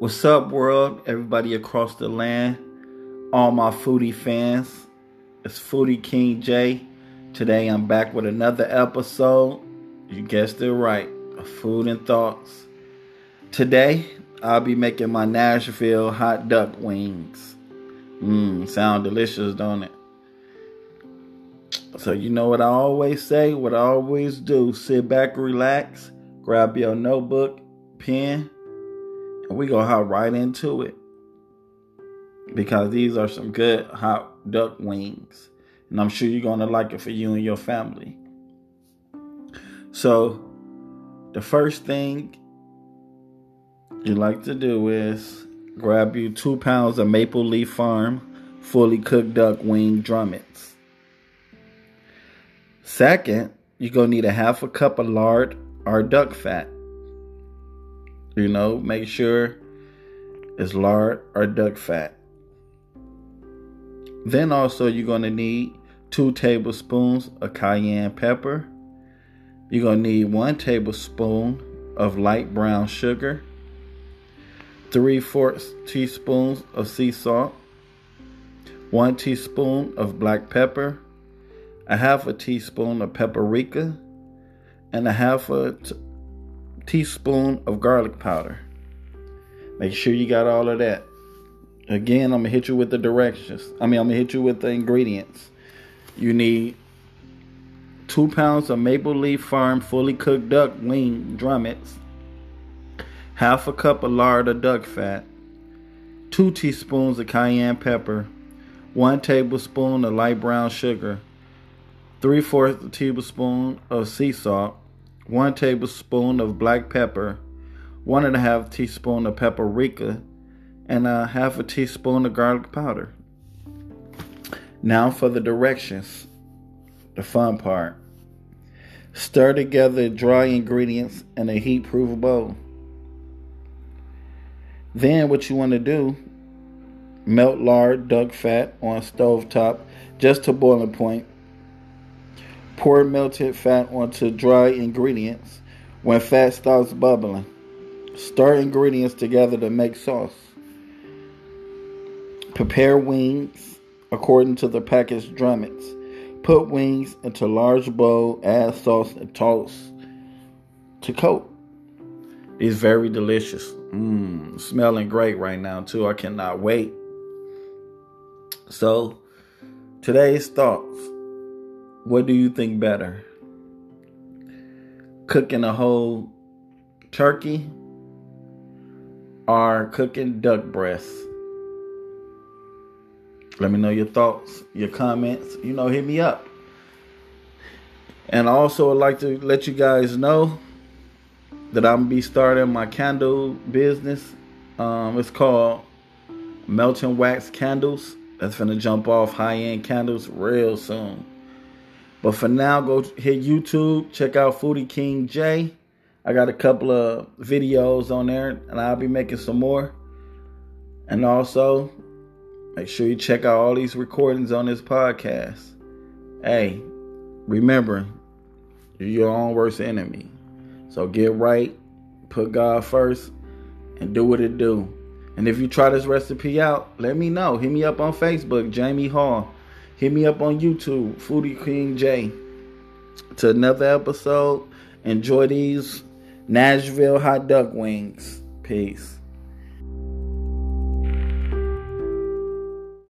What's up, world? Everybody across the land, all my foodie fans. It's Foodie King J. Today I'm back with another episode. You guessed it right, Food and Thoughts. Today I'll be making my Nashville hot duck wings. Mmm, sound delicious, don't it? So you know what I always say, what I always do. Sit back, relax, grab your notebook, pen, we go hop right into it. Because these are some good hot duck wings. And I'm sure you're gonna like it for you and your family. So the first thing you like to do is grab you two pounds of Maple Leaf Farm fully cooked duck wing drumettes. Second, you're gonna need a half a cup of lard or duck fat. You know, make sure it's lard or duck fat. Then also you're gonna need two tablespoons of cayenne pepper. You're gonna need one tablespoon of light brown sugar, three fourths teaspoons of sea salt, one teaspoon of black pepper, a half a teaspoon of paprika, and a half a t- teaspoon of garlic powder. Make sure you got all of that. Again, I'm gonna hit you with the directions. I mean, I'm gonna hit you with the ingredients. You need two pounds of Maple Leaf Farm fully cooked duck wing drumettes, half a cup of lard or duck fat, two teaspoons of cayenne pepper, one tablespoon of light brown sugar, three fourths tablespoon of sea salt, one tablespoon of black pepper, one and a half teaspoon of paprika, and a half a teaspoon of garlic powder. Now for the directions, the fun part. Stir together dry ingredients in a heat proof bowl. Then, what you want to do, melt lard, duck fat on stove top just to boiling point. Pour melted fat onto dry ingredients. When fat starts bubbling, stir ingredients together to make sauce. Prepare wings according to the packaged drumettes. Put wings into large bowl, add sauce and toss to coat. It's very delicious. Mmm, smelling great right now too. I cannot wait. So, today's thoughts. What do you think better? Cooking a whole turkey or cooking duck breasts? Let me know your thoughts, your comments. You know, hit me up. And also I also would like to let you guys know that I'm gonna be starting my candle business. Um, it's called Melting Wax Candles. That's gonna jump off high-end candles real soon. But for now, go hit YouTube, check out Foodie King J. I got a couple of videos on there, and I'll be making some more. And also, Make sure you check out all these recordings on this podcast. Hey, remember, you're your own worst enemy. So get right, put God first, and do what it do. And if you try this recipe out, let me know. Hit me up on Facebook, Jamey Hall. Hit me up on YouTube, Foodie King J. To another episode. Enjoy these Nashville hot duck wings. Peace.